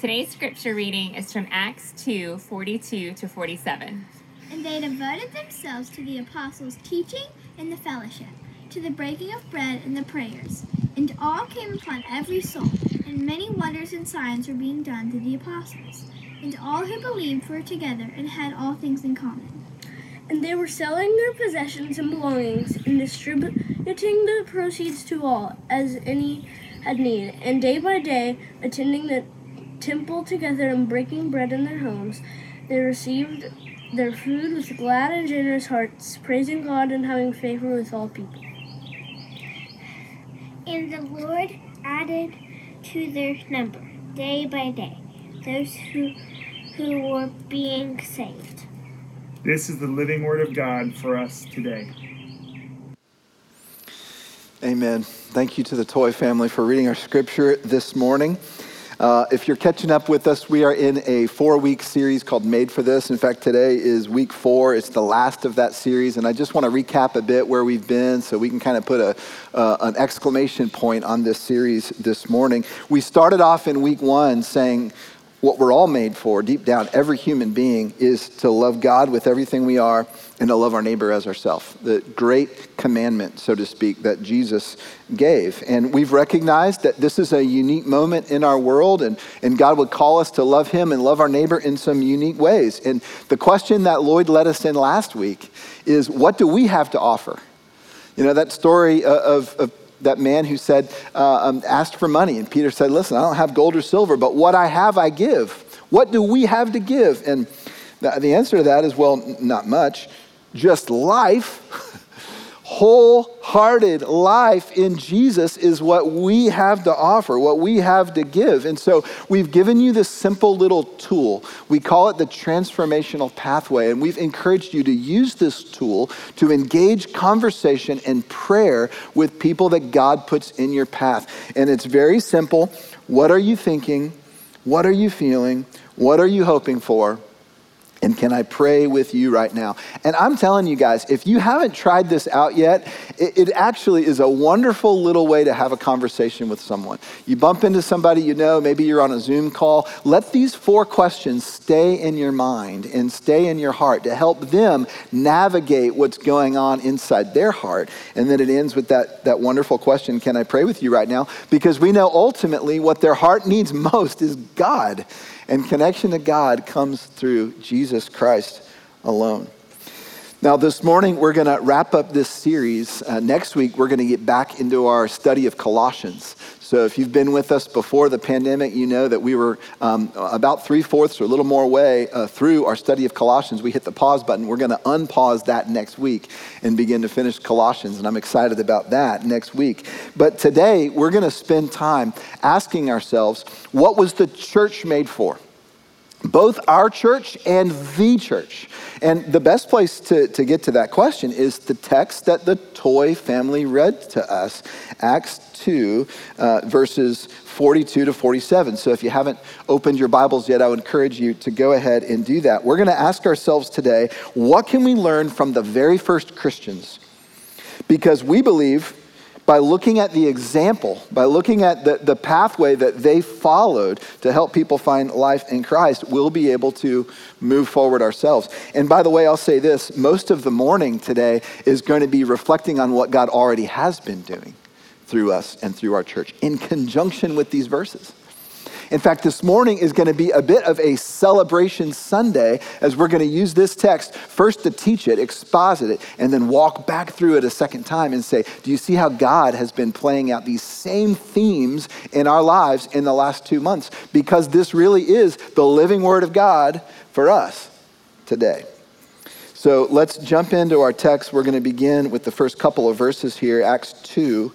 Today's scripture reading is from Acts 2 42 to 47. And they devoted themselves to the apostles' teaching and the fellowship, to the breaking of bread and the prayers. And all came upon every soul, and many wonders and signs were being done through the apostles. And all who believed were together and had all things in common. And they were selling their possessions and belongings and distributing the proceeds to all, as any had need. And day by day, attending the temple together and breaking bread in their homes, they received their food with glad and generous hearts, praising God and having favor with all people. And the Lord added to their number, day by day, those who, who were being saved. This is the living word of God for us today. Amen. Thank you to the Toy family for reading our scripture this morning. Uh, if you're catching up with us, we are in a four week series called Made for This. In fact, today is week four. It's the last of that series. And I just want to recap a bit where we've been so we can kind of put a, uh, an exclamation point on this series this morning. We started off in week one saying, what we're all made for, deep down, every human being, is to love God with everything we are and to love our neighbor as ourselves. The great commandment, so to speak, that Jesus gave. And we've recognized that this is a unique moment in our world, and, and God would call us to love Him and love our neighbor in some unique ways. And the question that Lloyd led us in last week is what do we have to offer? You know, that story uh, of, of that man who said, uh, um, asked for money. And Peter said, Listen, I don't have gold or silver, but what I have, I give. What do we have to give? And the, the answer to that is, well, not much, just life. wholehearted life in Jesus is what we have to offer, what we have to give. And so we've given you this simple little tool. We call it the transformational pathway. And we've encouraged you to use this tool to engage conversation and prayer with people that God puts in your path. And it's very simple. What are you thinking? What are you feeling? What are you hoping for? And can I pray with you right now? And I'm telling you guys, if you haven't tried this out yet, it, it, actually is a wonderful little way to have a conversation with someone. You bump into somebody you know, maybe you're on a Zoom call. Let these four questions stay in your mind and stay in your heart to help them navigate what's going on inside their heart. And then it ends with that, that wonderful question Can I pray with you right now? Because we know ultimately what their heart needs most is God. And connection to God comes through Jesus Christ alone. Now, this morning, we're going to wrap up this series. Uh, next week, we're going to get back into our study of Colossians. So, if you've been with us before the pandemic, you know that we were um, about three fourths or a little more way uh, through our study of Colossians. We hit the pause button. We're going to unpause that next week and begin to finish Colossians. And I'm excited about that next week. But today, we're going to spend time asking ourselves what was the church made for? Both our church and the church. And the best place to, to get to that question is the text that the Toy family read to us, Acts 2, uh, verses 42 to 47. So if you haven't opened your Bibles yet, I would encourage you to go ahead and do that. We're going to ask ourselves today what can we learn from the very first Christians? Because we believe by looking at the example, by looking at the, the pathway that they followed to help people find life in Christ, we'll be able to move forward ourselves. And by the way, I'll say this most of the morning today is going to be reflecting on what God already has been doing through us and through our church in conjunction with these verses. In fact, this morning is going to be a bit of a celebration Sunday as we're going to use this text first to teach it, exposit it, and then walk back through it a second time and say, Do you see how God has been playing out these same themes in our lives in the last two months? Because this really is the living Word of God for us today. So let's jump into our text. We're going to begin with the first couple of verses here, Acts 2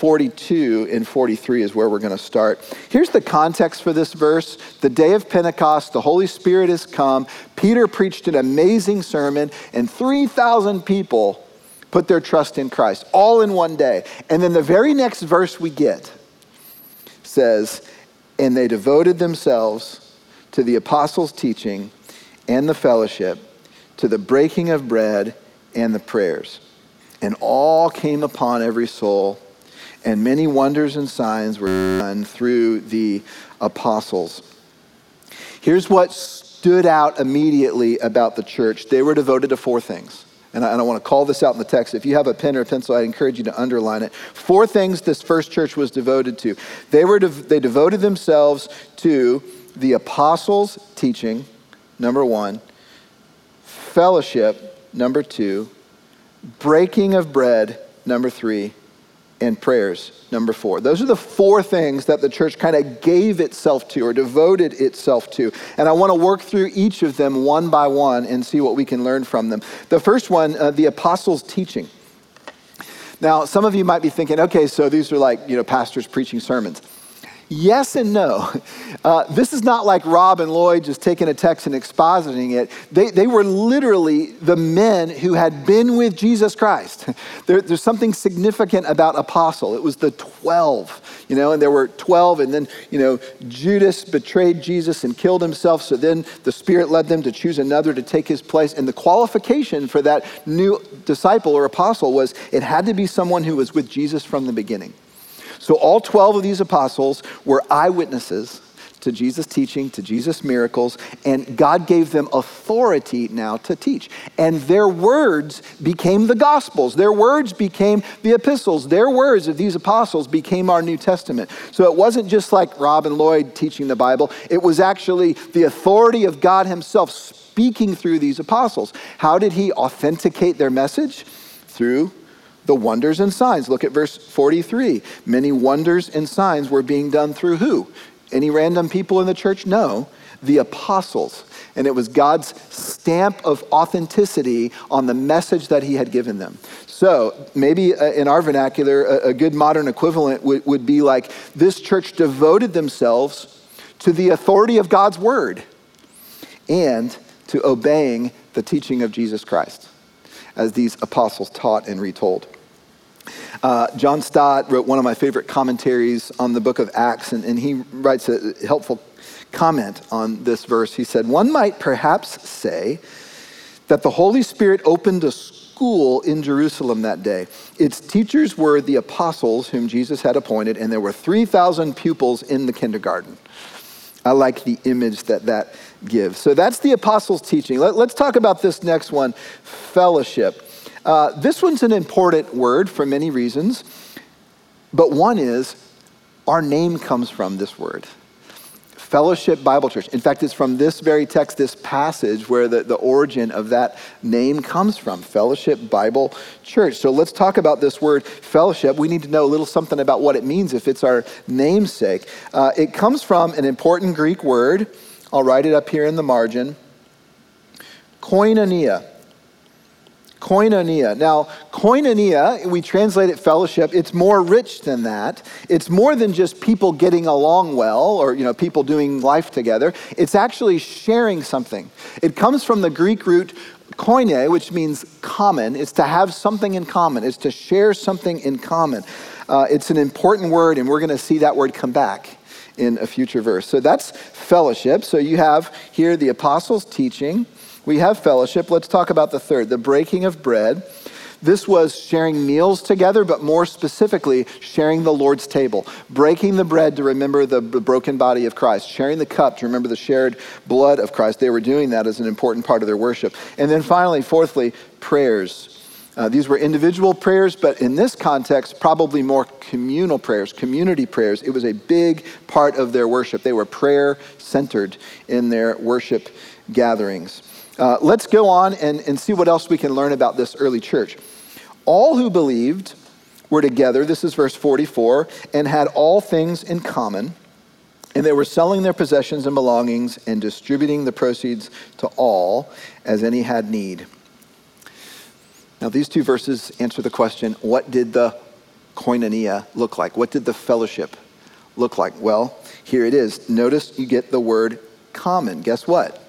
42 and 43 is where we're going to start. Here's the context for this verse. The day of Pentecost, the Holy Spirit has come. Peter preached an amazing sermon, and 3,000 people put their trust in Christ, all in one day. And then the very next verse we get says, And they devoted themselves to the apostles' teaching and the fellowship, to the breaking of bread and the prayers. And all came upon every soul and many wonders and signs were done through the apostles. Here's what stood out immediately about the church they were devoted to four things. And I, and I want to call this out in the text. If you have a pen or a pencil, I encourage you to underline it. Four things this first church was devoted to. They, were they devoted themselves to the apostles' teaching, number one, fellowship, number two, breaking of bread, number three, and prayers, number four. Those are the four things that the church kind of gave itself to or devoted itself to. And I want to work through each of them one by one and see what we can learn from them. The first one, uh, the apostles' teaching. Now, some of you might be thinking, okay, so these are like, you know, pastors preaching sermons. Yes and no. Uh, this is not like Rob and Lloyd just taking a text and expositing it. They, they were literally the men who had been with Jesus Christ. There, there's something significant about apostle. It was the 12, you know, and there were 12, and then, you know, Judas betrayed Jesus and killed himself. So then the Spirit led them to choose another to take his place. And the qualification for that new disciple or apostle was it had to be someone who was with Jesus from the beginning. So all 12 of these apostles were eyewitnesses to Jesus' teaching, to Jesus' miracles, and God gave them authority now to teach. And their words became the Gospels. Their words became the epistles. Their words of these apostles became our New Testament. So it wasn't just like Rob and Lloyd teaching the Bible, it was actually the authority of God Himself speaking through these apostles. How did He authenticate their message? Through the wonders and signs. Look at verse 43. Many wonders and signs were being done through who? Any random people in the church? No, the apostles. And it was God's stamp of authenticity on the message that he had given them. So maybe uh, in our vernacular, a, good modern equivalent would, would be like this church devoted themselves to the authority of God's word and to obeying the teaching of Jesus Christ as these apostles taught and retold. Uh, John Stott wrote one of my favorite commentaries on the book of Acts, and, and he writes a helpful comment on this verse. He said, One might perhaps say that the Holy Spirit opened a school in Jerusalem that day. Its teachers were the apostles whom Jesus had appointed, and there were 3,000 pupils in the kindergarten. I like the image that that gives. So that's the apostles' teaching. Let, us talk about this next one fellowship. Uh, this one's an important word for many reasons, but one is our name comes from this word. Fellowship Bible Church. In fact, it's from this very text, this passage, where the, the origin of that name comes from Fellowship Bible Church. So let's talk about this word fellowship. We need to know a little something about what it means if it's our namesake. Uh, it comes from an important Greek word. I'll write it up here in the margin koinonia. Koinonia. Now, koinonia, we translate it fellowship, it's more rich than that. It's more than just people getting along well or, you know, people doing life together. It's actually sharing something. It comes from the Greek root koine, which means common. It's to have something in common. It's to share something in common. Uh, it's an important word, and we're going to see that word come back in a future verse. So that's fellowship. So you have here the apostles' teaching. We have fellowship. Let's talk about the third, the breaking of bread. This was sharing meals together, but more specifically, sharing the Lord's table, breaking the bread to remember the broken body of Christ, sharing the cup to remember the shared blood of Christ. They were doing that as an important part of their worship. And then finally, fourthly, prayers. Uh, these were individual prayers, but in this context, probably more communal prayers, community prayers. It was a big part of their worship. They were prayer centered in their worship gatherings. Uh, let's go on and, and see what else we can learn about this early church. All who believed were together, this is verse 44, and had all things in common. And they were selling their possessions and belongings and distributing the proceeds to all as any had need. Now, these two verses answer the question what did the koinonia look like? What did the fellowship look like? Well, here it is. Notice you get the word common. Guess what?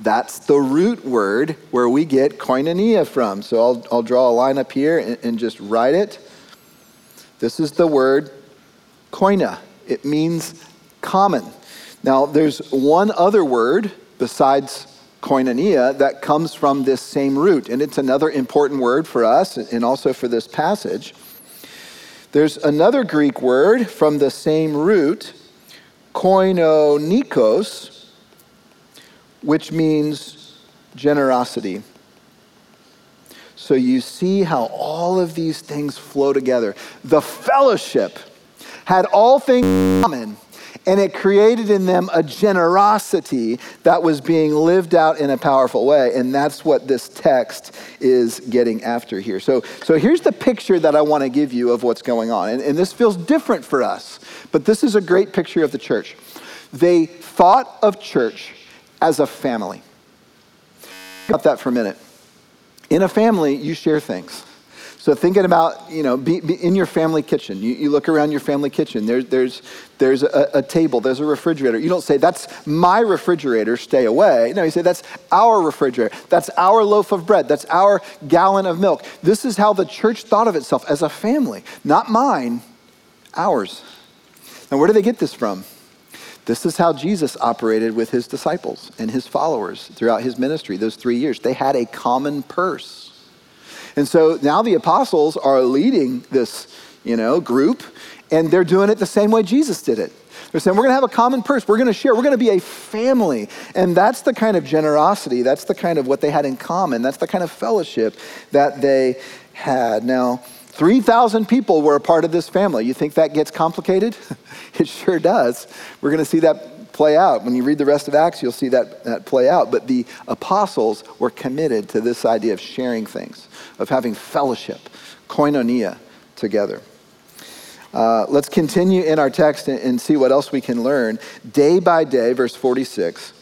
That's the root word where we get koinonia from. So I'll, I'll draw a line up here and, and just write it. This is the word koina. It means common. Now, there's one other word besides koinonia that comes from this same root, and it's another important word for us and also for this passage. There's another Greek word from the same root, koinonikos, which means generosity. So you see how all of these things flow together. The fellowship had all things in common, and it created in them a generosity that was being lived out in a powerful way. And that's what this text is getting after here. So, so here's the picture that I want to give you of what's going on. And, and this feels different for us, but this is a great picture of the church. They thought of church as a family. About that for a minute. In a family, you share things. So thinking about, you know, be, be in your family kitchen. You, you, look around your family kitchen. There's, there's, there's a, a, table. There's a refrigerator. You don't say, that's my refrigerator, stay away. No, you say, that's our refrigerator. That's our loaf of bread. That's our gallon of milk. This is how the church thought of itself as a family. Not mine, ours. Now, where do they get this from? This is how Jesus operated with his disciples and his followers throughout his ministry, those three years. They had a common purse. And so now the apostles are leading this, you know, group, and they're doing it the same way Jesus did it. They're saying, we're going to have a common purse. We're going to share. We're going to be a family. And that's the kind of generosity. That's the kind of what they had in common. That's the kind of fellowship that they had. Now, 3,000 people were a part of this family. You think that gets complicated? it sure does. We're going to see that play out. When you read the rest of Acts, you'll see that, that play out. But the apostles were committed to this idea of sharing things, of having fellowship, koinonia together. Uh, let's continue in our text and, and see what else we can learn. Day by day, verse 46,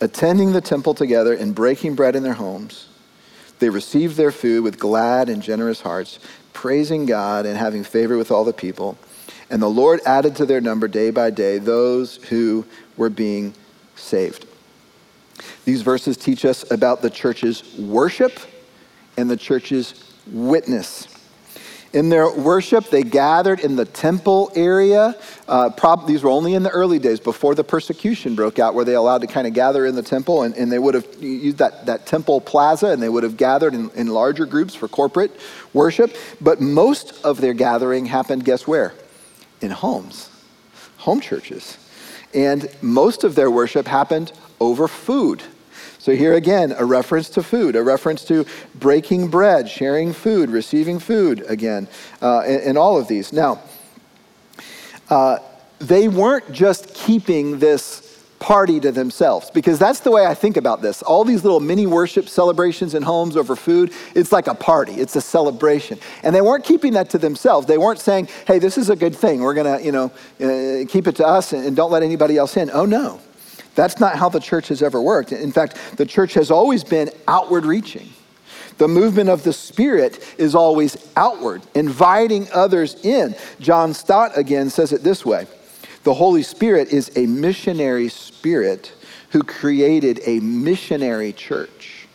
attending the temple together and breaking bread in their homes, they received their food with glad and generous hearts praising God and having favor with all the people. And the Lord added to their number day by day those who were being saved. These verses teach us about the church's worship and the church's witness. In their worship, they gathered in the temple area. Uh, prob- these were only in the early days before the persecution broke out, where they allowed to kind of gather in the temple, and, and they would have used that, that temple plaza, and they would have gathered in, in larger groups for corporate worship. But most of their gathering happened, guess where? In homes, home churches. And most of their worship happened over food. So, here again, a reference to food, a reference to breaking bread, sharing food, receiving food again, uh, in, all of these. Now, uh, they weren't just keeping this party to themselves because that's the way I think about this. All these little mini worship celebrations in homes over food, it's like a party, it's a celebration. And they weren't keeping that to themselves. They weren't saying, hey, this is a good thing. We're going to, you know, uh, keep it to us and, and don't let anybody else in. Oh, no. That's not how the church has ever worked. In fact, the church has always been outward reaching. The movement of the Spirit is always outward, inviting others in. John Stott again says it this way The Holy Spirit is a missionary spirit who created a missionary church.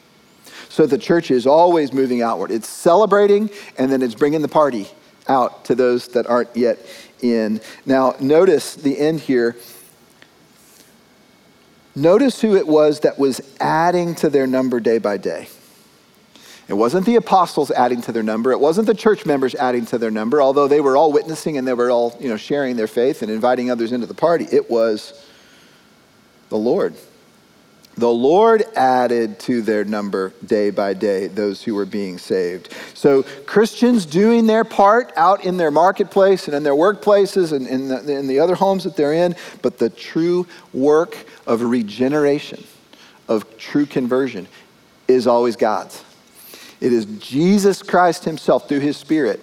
So the church is always moving outward. It's celebrating and then it's bringing the party out to those that aren't yet in. Now, notice the end here Notice who it was that was adding to their number day by day. It wasn't the apostles adding to their number. It wasn't the church members adding to their number, although they were all witnessing and they were all, you know, sharing their faith and inviting others into the party. It was the Lord. The Lord added to their number day by day those who were being saved. So, Christians doing their part out in their marketplace and in their workplaces and in the, in the other homes that they're in, but the true work of regeneration, of true conversion, is always God's. It is Jesus Christ Himself through His Spirit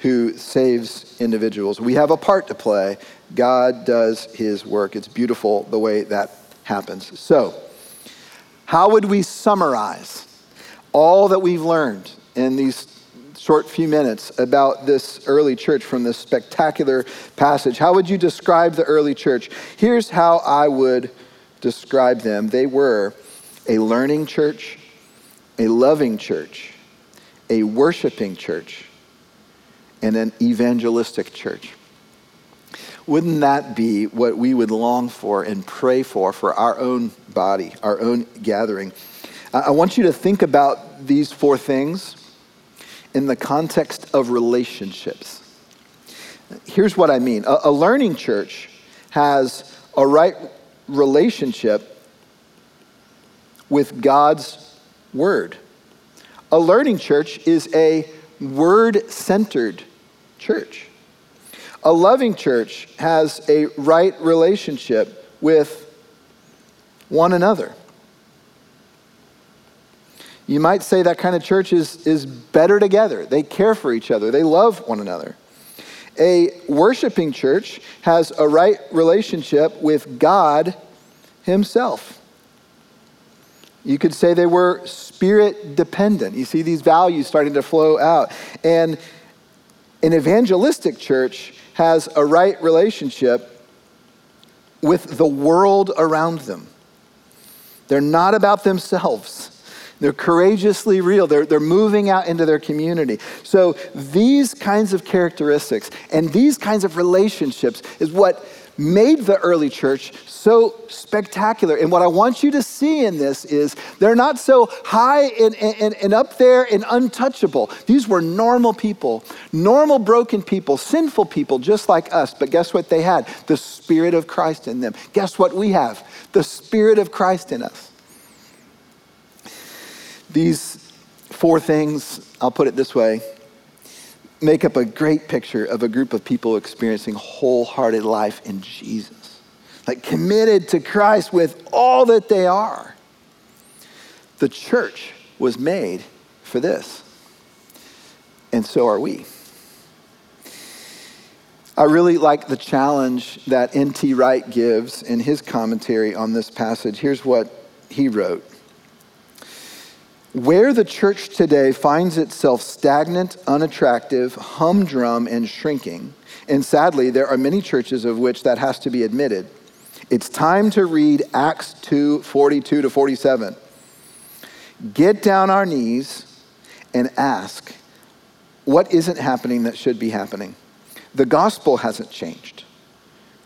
who saves individuals. We have a part to play. God does His work. It's beautiful the way that happens. So, how would we summarize all that we've learned in these short few minutes about this early church from this spectacular passage? How would you describe the early church? Here's how I would describe them they were a learning church, a loving church, a worshiping church, and an evangelistic church. Wouldn't that be what we would long for and pray for for our own body, our own gathering? I want you to think about these four things in the context of relationships. Here's what I mean a, learning church has a right relationship with God's word. A learning church is a word centered church. A loving church has a right relationship with one another. You might say that kind of church is, is better together. They care for each other, they love one another. A worshiping church has a right relationship with God Himself. You could say they were spirit dependent. You see these values starting to flow out. And an evangelistic church has a right relationship with the world around them. They're not about themselves. They're courageously real. They're, they're moving out into their community. So, these kinds of characteristics and these kinds of relationships is what made the early church so spectacular. And what I want you to see in this is they're not so high and, and, and up there and untouchable. These were normal people, normal, broken people, sinful people, just like us. But guess what they had? The Spirit of Christ in them. Guess what we have? The Spirit of Christ in us. These four things, I'll put it this way, make up a great picture of a group of people experiencing wholehearted life in Jesus, like committed to Christ with all that they are. The church was made for this, and so are we. I really like the challenge that N.T. Wright gives in his commentary on this passage. Here's what he wrote where the church today finds itself stagnant, unattractive, humdrum, and shrinking, and sadly, there are many churches of which that has to be admitted, it's time to read Acts 2 42 to 47. Get down our knees and ask, what isn't happening that should be happening? The gospel hasn't changed,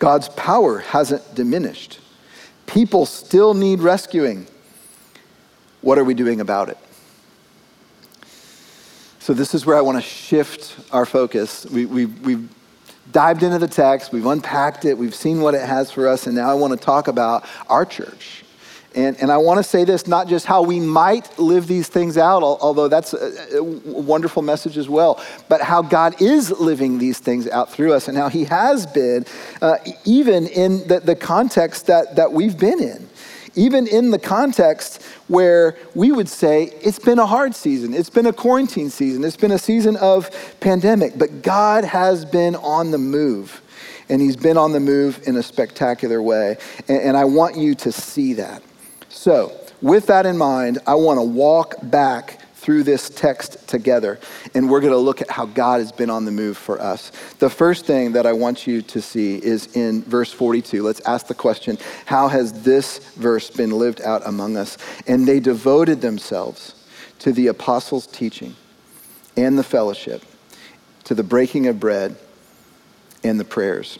God's power hasn't diminished. People still need rescuing. What are we doing about it? So, this is where I want to shift our focus. We, we, we've dived into the text, we've unpacked it, we've seen what it has for us, and now I want to talk about our church. And, and I want to say this not just how we might live these things out, although that's a, a wonderful message as well, but how God is living these things out through us and how He has been, uh, even in the, the context that, that we've been in even in the context where we would say it's been a hard season, it's been a quarantine season, it's been a season of pandemic, but God has been on the move. And he's been on the move in a spectacular way. And, and I want you to see that. So, with that in mind, I want to walk back through this text together. And we're going to look at how God has been on the move for us. The first thing that I want you to see is in verse 42. Let's ask the question How has this verse been lived out among us? And they devoted themselves to the apostles' teaching and the fellowship, to the breaking of bread and the prayers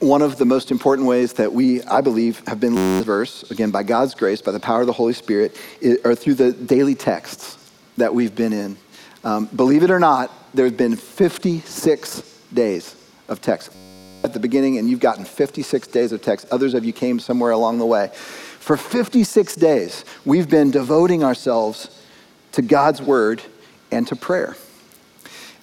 one of the most important ways that we, I believe, have been this verse, again, by God's grace, by the power of the Holy Spirit, are through the daily texts that we've been in. Um, believe it or not, there have been 56 days of text at the beginning, and you've gotten 56 days of text. Others of you came somewhere along the way. For 56 days, we've been devoting ourselves to God's word and to prayer.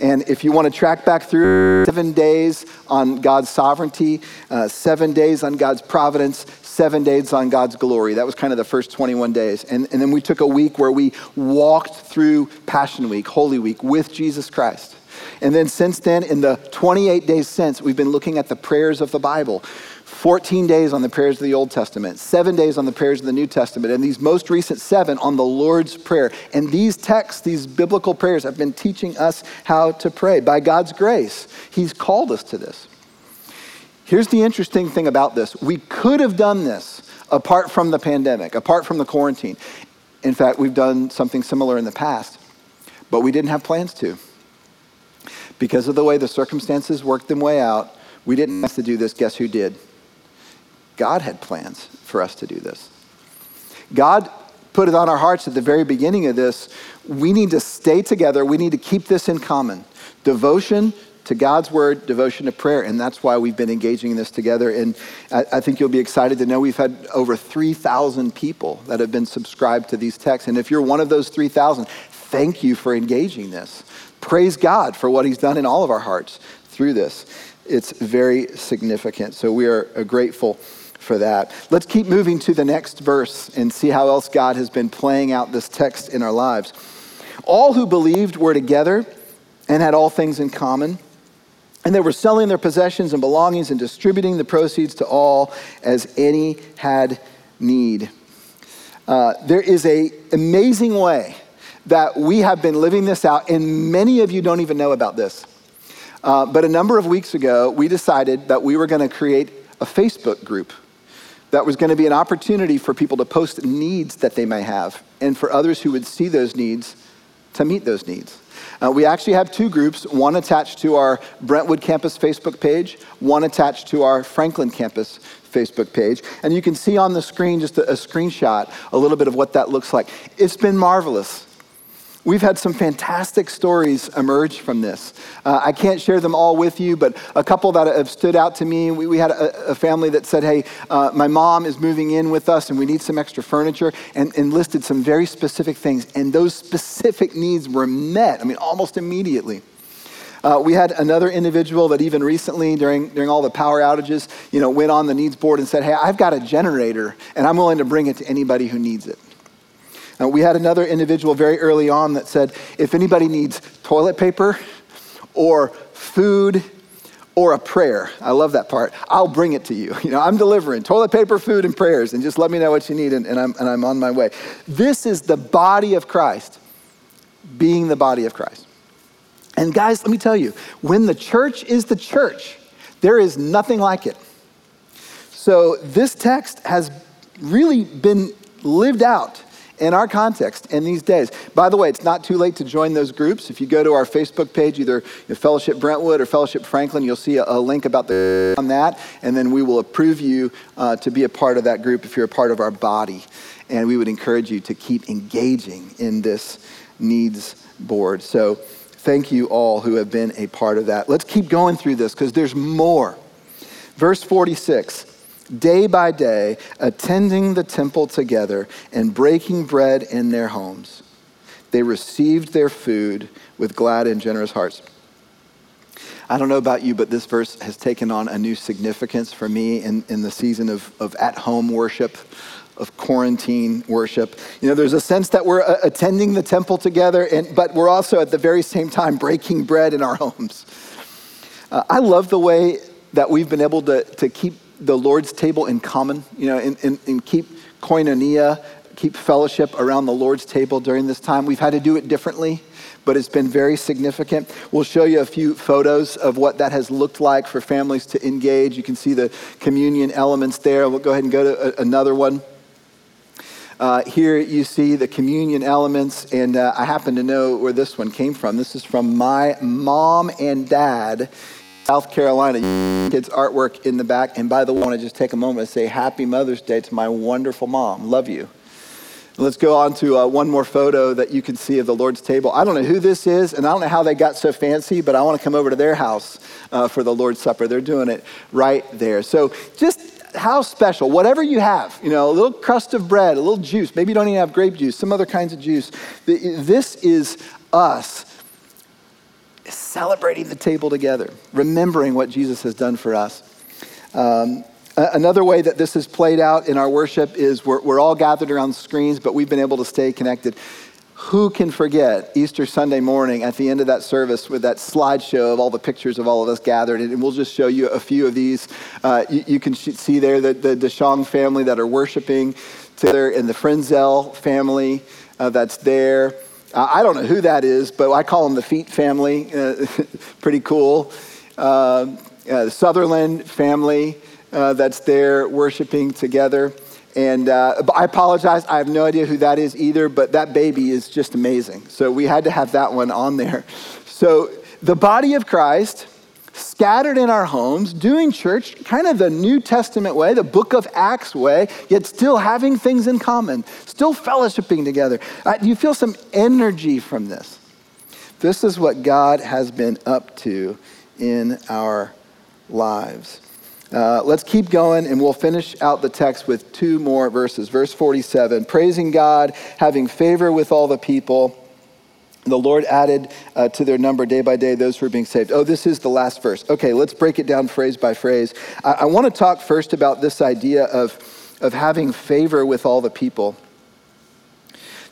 And if you want to track back through seven days on God's sovereignty, uh, seven days on God's providence, seven days on God's glory. That was kind of the first 21 days. And, and then we took a week where we walked through Passion Week, Holy Week, with Jesus Christ. And then since then, in the 28 days since, we've been looking at the prayers of the Bible. 14 days on the prayers of the Old Testament, seven days on the prayers of the New Testament, and these most recent seven on the Lord's Prayer. And these texts, these biblical prayers, have been teaching us how to pray. By God's grace, He's called us to this. Here's the interesting thing about this we could have done this apart from the pandemic, apart from the quarantine. In fact, we've done something similar in the past, but we didn't have plans to. Because of the way the circumstances worked them way out, we didn't have to do this. Guess who did? God had plans for us to do this. God put it on our hearts at the very beginning of this. We need to stay together. We need to keep this in common devotion to God's word, devotion to prayer. And that's why we've been engaging in this together. And I, I think you'll be excited to know we've had over 3,000 people that have been subscribed to these texts. And if you're one of those 3,000, thank you for engaging this. Praise God for what He's done in all of our hearts through this. It's very significant. So we are uh, grateful for that. Let's keep moving to the next verse and see how else God has been playing out this text in our lives. All who believed were together and had all things in common. And they were selling their possessions and belongings and distributing the proceeds to all as any had need. Uh, there is an amazing way that we have been living this out, and many of you don't even know about this. Uh, but a number of weeks ago, we decided that we were going to create a Facebook group that was going to be an opportunity for people to post needs that they may have, and for others who would see those needs to meet those needs. Uh, we actually have two groups one attached to our Brentwood campus Facebook page, one attached to our Franklin campus Facebook page. And you can see on the screen just a, a screenshot, a little bit of what that looks like. It's been marvelous. We've had some fantastic stories emerge from this. Uh, I can't share them all with you, but a couple that have stood out to me. We, we had a, a, family that said, Hey, uh, my mom is moving in with us and we need some extra furniture, and, and listed some very specific things. And those specific needs were met, I mean, almost immediately. Uh, we had another individual that even recently, during, during all the power outages, you know, went on the needs board and said, Hey, I've got a generator, and I'm willing to bring it to anybody who needs it. Uh, we had another individual very early on that said, if anybody needs toilet paper or food or a prayer, I love that part, I'll bring it to you. You know, I'm delivering toilet paper, food, and prayers, and just let me know what you need, and, and, I'm, and I'm on my way. This is the body of Christ being the body of Christ. And guys, let me tell you, when the church is the church, there is nothing like it. So this text has really been lived out in our context in these days. By the way, it's not too late to join those groups. If you go to our Facebook page, either Fellowship Brentwood or Fellowship Franklin, you'll see a, a link about the on that, and then we will approve you uh, to be a part of that group if you're a part of our body. And we would encourage you to keep engaging in this needs board. So thank you all who have been a part of that. Let's keep going through this because there's more. Verse 46 day by day, attending the temple together and breaking bread in their homes. They received their food with glad and generous hearts. I don't know about you, but this verse has taken on a new significance for me in, in the season of, of at home worship, of quarantine worship. You know, there's a sense that we're uh, attending the temple together, and, but we're also at the very same time breaking bread in our homes. Uh, I love the way that we've been able to, to keep the Lord's table in common, you know, and, and, and keep koinonia, keep fellowship around the Lord's table during this time. We've had to do it differently, but it's been very significant. We'll show you a few photos of what that has looked like for families to engage. You can see the communion elements there. We'll go ahead and go to a, another one. Uh, here you see the communion elements, and uh, I happen to know where this one came from. This is from my mom and dad South Carolina. Kids' artwork in the back. And by the way, I want to just take a moment to say Happy Mother's Day to my wonderful mom. Love you. Let's go on to uh, one more photo that you can see of the Lord's table. I don't know who this is, and I don't know how they got so fancy, but I want to come over to their house uh, for the Lord's Supper. They're doing it right there. So just how special, whatever you have, you know, a little crust of bread, a little juice, maybe you don't even have grape juice, some other kinds of juice. This is us celebrating the table together, remembering what Jesus has done for us. Um, another way that this has played out in our worship is we're, we're all gathered around screens, but we've been able to stay connected. Who can forget Easter Sunday morning at the end of that service with that slideshow of all the pictures of all of us gathered? And we'll just show you a few of these. Uh, you, you, can see there the, the DeShong family that are worshiping together, and the Frenzel family uh, that's there. Uh, I don't know who that is, but I call them the Feet family. Uh, pretty cool. Uh, the Sutherland family uh, that's there worshiping together. And uh, I apologize, I have no idea who that is either, but that baby is just amazing. So we had to have that one on there. So the body of Christ scattered in our homes, doing church kind of the New Testament way, the book of Acts way, yet still having things in common, still fellowshipping together. Uh, you feel some energy from this? This is what God has been up to in our lives. Uh, let's keep going, and we'll finish out the text with two more verses. Verse 47 Praising God, having favor with all the people. The Lord added uh, to their number day by day those who were being saved. Oh, this is the last verse. Okay, let's break it down phrase by phrase. I, I want to talk first about this idea of, of having favor with all the people.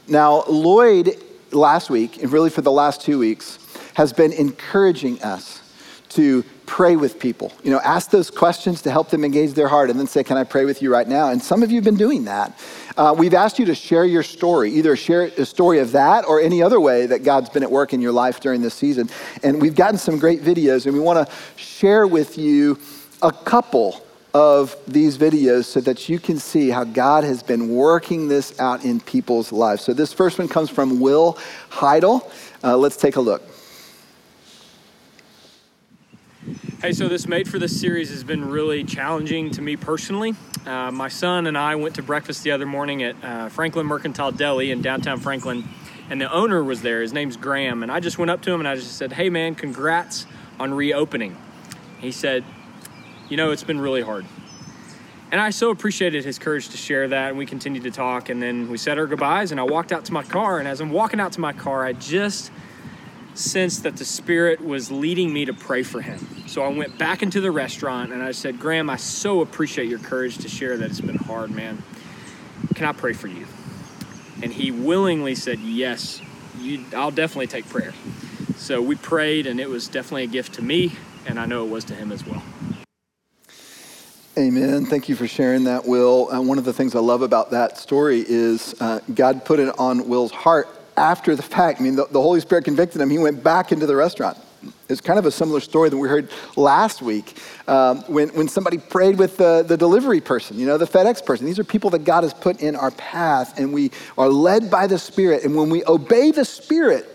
Now, Lloyd last week, and really for the last two weeks, has been encouraging us to pray with people. You know, ask those questions to help them engage their heart and then say, Can I pray with you right now? And some of you have been doing that. Uh, we've asked you to share your story, either share a story of that or any other way that God's been at work in your life during this season. And we've gotten some great videos, and we want to share with you a couple of these videos so that you can see how God has been working this out in people's lives. So, this first one comes from Will Heidel. Uh, let's take a look. Hey, so this Made for This series has been really challenging to me personally. Uh, my son and I went to breakfast the other morning at uh, Franklin Mercantile Deli in downtown Franklin, and the owner was there. His name's Graham, and I just went up to him and I just said, Hey, man, congrats on reopening. He said, You know, it's been really hard. And I so appreciated his courage to share that, and we continued to talk, and then we said our goodbyes, and I walked out to my car, and as I'm walking out to my car, I just sensed that the Spirit was leading me to pray for him. So I went back into the restaurant and I said, Graham, I so appreciate your courage to share that it's been hard, man. Can I pray for you? And he willingly said, Yes, you, I'll definitely take prayer. So we prayed, and it was definitely a gift to me, and I know it was to him as well. Amen. Thank you for sharing that, Will. Uh, one of the things I love about that story is uh, God put it on Will's heart after the fact. I mean, the, the, Holy Spirit convicted him. He went back into the restaurant. It's kind of a similar story that we heard last week um, when, when somebody prayed with the, the delivery person, you know, the FedEx person. These are people that God has put in our path, and we are led by the Spirit. And when we obey the Spirit,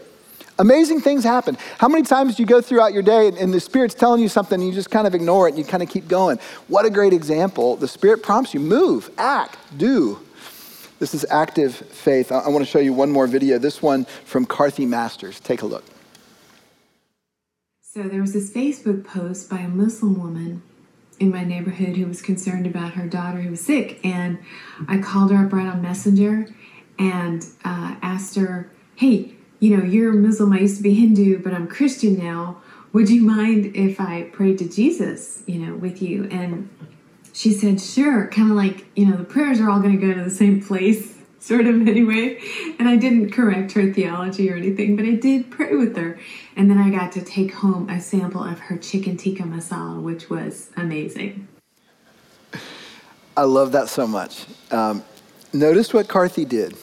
amazing things happen. How many times do you go throughout your day and, and the Spirit's telling you something and you just kind of ignore it and you kind of keep going? What a great example. The Spirit prompts you move, act, do. This is active faith. I, want to show you one more video, this one from Carthy Masters. Take a look. So, there was this Facebook post by a Muslim woman in my neighborhood who was concerned about her daughter who was sick. And I called her up right on Messenger and uh, asked her, Hey, you know, you're Muslim, I used to be Hindu, but I'm Christian now. Would you mind if I prayed to Jesus, you know, with you? And she said, sure, kind of like, you know, the prayers are all going to go to the same place, sort of anyway. And I didn't correct her theology or anything, but I did pray with her. And then I got to take home a sample of her chicken tikka masala, which was amazing. I love that so much. Um, notice what Carthy did.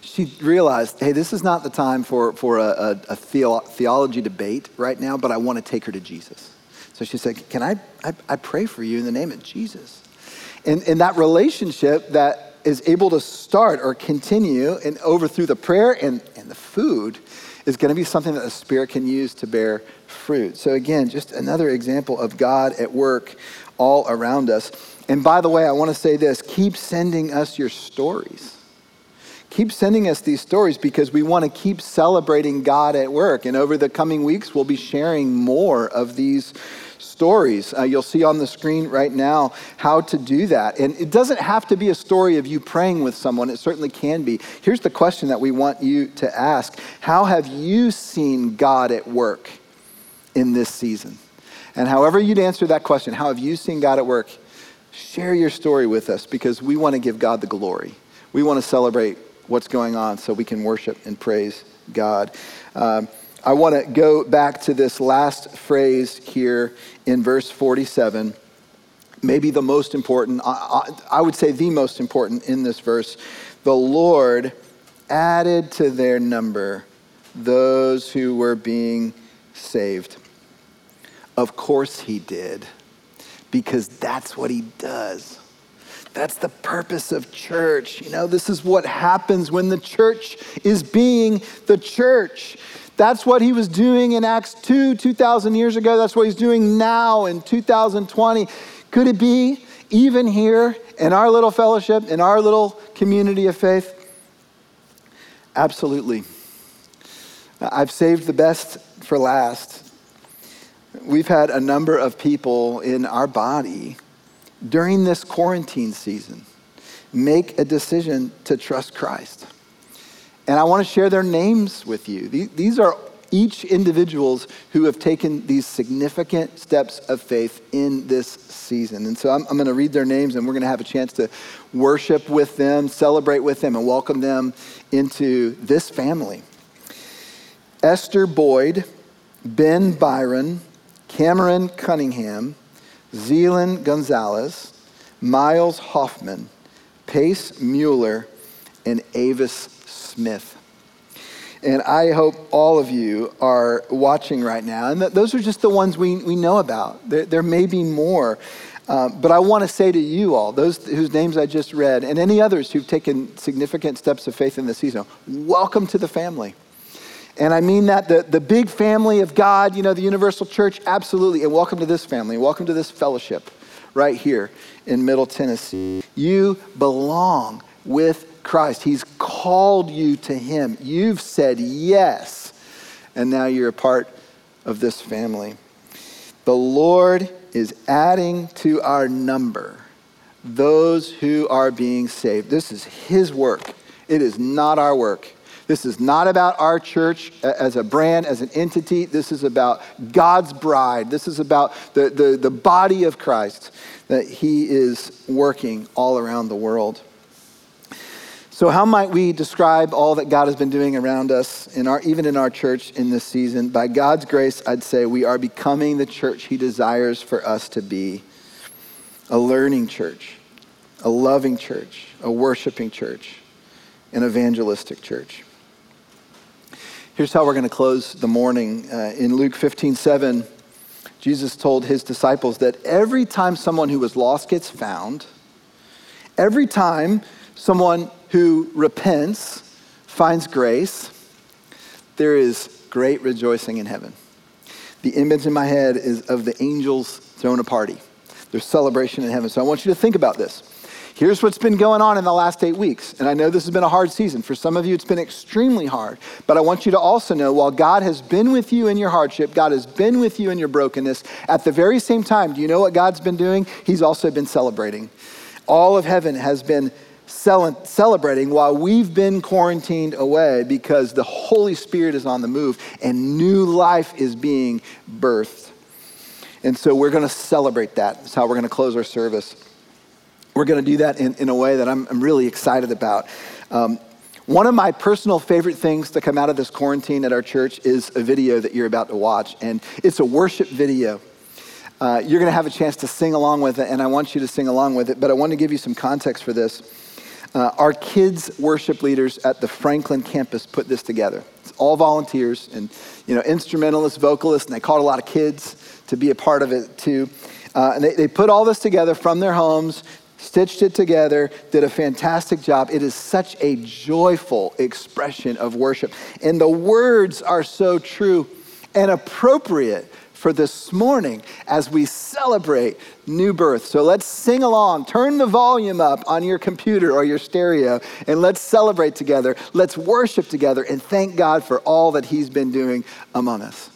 She realized, hey, this is not the time for, for a, a, a theo- theology debate right now, but I want to take her to Jesus. So she said, Can I, I, I pray for you in the name of Jesus? And, and that relationship that is able to start or continue and over through the prayer and, and the food is going to be something that the Spirit can use to bear fruit. So, again, just another example of God at work all around us. And by the way, I want to say this keep sending us your stories. Keep sending us these stories because we want to keep celebrating God at work. And over the coming weeks, we'll be sharing more of these stories. Uh, you'll see on the screen right now how to do that. And it doesn't have to be a story of you praying with someone, it certainly can be. Here's the question that we want you to ask How have you seen God at work in this season? And however you'd answer that question, how have you seen God at work? Share your story with us because we want to give God the glory. We want to celebrate what's going on so we can worship and praise God. Um, I want to go back to this last phrase here in verse 47. Maybe the most important, I, I would say the most important in this verse. The Lord added to their number those who were being saved. Of course, he did, because that's what he does. That's the purpose of church. You know, this is what happens when the church is being the church. That's what he was doing in Acts 2, 2,000 years ago. That's what he's doing now in 2020. Could it be even here in our little fellowship, in our little community of faith? Absolutely. I've saved the best for last. we've had a number of people in our body during this quarantine season make a decision to trust Christ. And I want to share their names with you. These are each individuals who have taken these significant steps of faith in this season. And so I'm, I'm going to read their names and we're going to have a chance to worship with them, celebrate with them, and welcome them into this family. Esther Boyd, Ben Byron, Cameron Cunningham, Zealand Gonzalez, Miles Hoffman, Pace Mueller, and Avis Smith. And I hope all of you are watching right now. And th- those are just the ones we, we know about. There, there may be more. Uh, but I want to say to you all, those whose names I just read, and any others who've taken significant steps of faith in this season, welcome to the family. And I mean that the, the big family of God, you know, the universal church, absolutely. And welcome to this family. Welcome to this fellowship right here in Middle Tennessee. You belong with Christ. He's called you to Him. You've said yes. And now you're a part of this family. The Lord is adding to our number those who are being saved. This is His work, it is not our work. This is not about our church as a brand, as an entity. This is about God's bride. This is about the, the, the body of Christ that He is working all around the world. So, how might we describe all that God has been doing around us, in our, even in our church in this season? By God's grace, I'd say we are becoming the church He desires for us to be a learning church, a loving church, a worshiping church, an evangelistic church. Here's how we're going to close the morning. Uh, in Luke 15 7, Jesus told his disciples that every time someone who was lost gets found, every time someone who repents finds grace, there is great rejoicing in heaven. The image in my head is of the angels throwing a party. There's celebration in heaven. So I want you to think about this. Here's what's been going on in the last eight weeks. And I know this has been a hard season. For some of you, it's been extremely hard. But I want you to also know while God has been with you in your hardship, God has been with you in your brokenness, at the very same time, do you know what God's been doing? He's also been celebrating. All of heaven has been celebrating while we've been quarantined away because the Holy Spirit is on the move and new life is being birthed. And so we're going to celebrate that. That's how we're going to close our service. We're going to do that in, in a way that I'm, I'm really excited about. Um, one of my personal favorite things to come out of this quarantine at our church is a video that you're about to watch, and it's a worship video. Uh, you're going to have a chance to sing along with it, and I want you to sing along with it, but I want to give you some context for this. Uh, our kids worship leaders at the Franklin campus put this together. It's all volunteers and you know instrumentalists, vocalists, and they called a lot of kids to be a part of it too. Uh, and they, they put all this together from their homes, stitched it together, did a fantastic job. It is such a joyful expression of worship. And the words are so true and appropriate for this morning as we celebrate new birth. So let's sing along. Turn the volume up on your computer or your stereo and let's celebrate together. Let's worship together and thank God for all that He's been doing among us.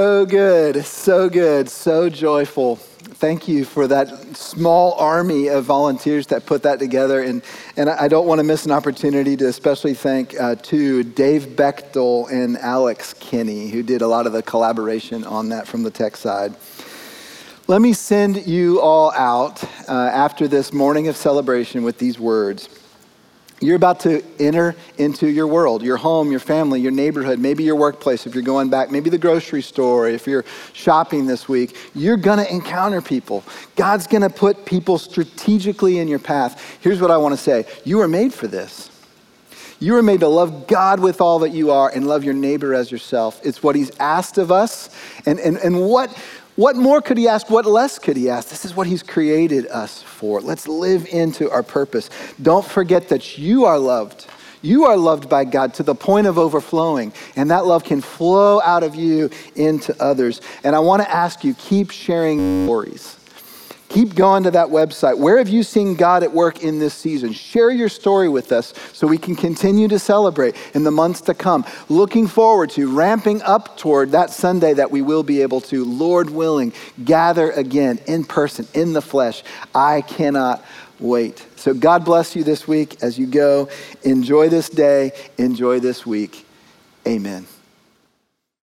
So good, so good, so joyful. Thank you for that small army of volunteers that put that together. And, and I don't want to miss an opportunity to especially thank uh, to Dave Bechtel and Alex Kinney, who did a lot of the collaboration on that from the tech side. Let me send you all out uh, after this morning of celebration with these words. You're about to enter into your world, your home, your family, your neighborhood, maybe your workplace if you're going back, maybe the grocery store, if you're shopping this week. You're going to encounter people. God's going to put people strategically in your path. Here's what I want to say you were made for this. You were made to love God with all that you are and love your neighbor as yourself. It's what He's asked of us. And, and, and what what more could he ask? What less could he ask? This is what he's created us for. Let's live into our purpose. Don't forget that you are loved. You are loved by God to the point of overflowing, and that love can flow out of you into others. And I want to ask you keep sharing stories. Keep going to that website. Where have you seen God at work in this season? Share your story with us so we can continue to celebrate in the months to come. Looking forward to ramping up toward that Sunday that we will be able to, Lord willing, gather again in person, in the flesh. I cannot wait. So God bless you this week as you go. Enjoy this day, enjoy this week. Amen.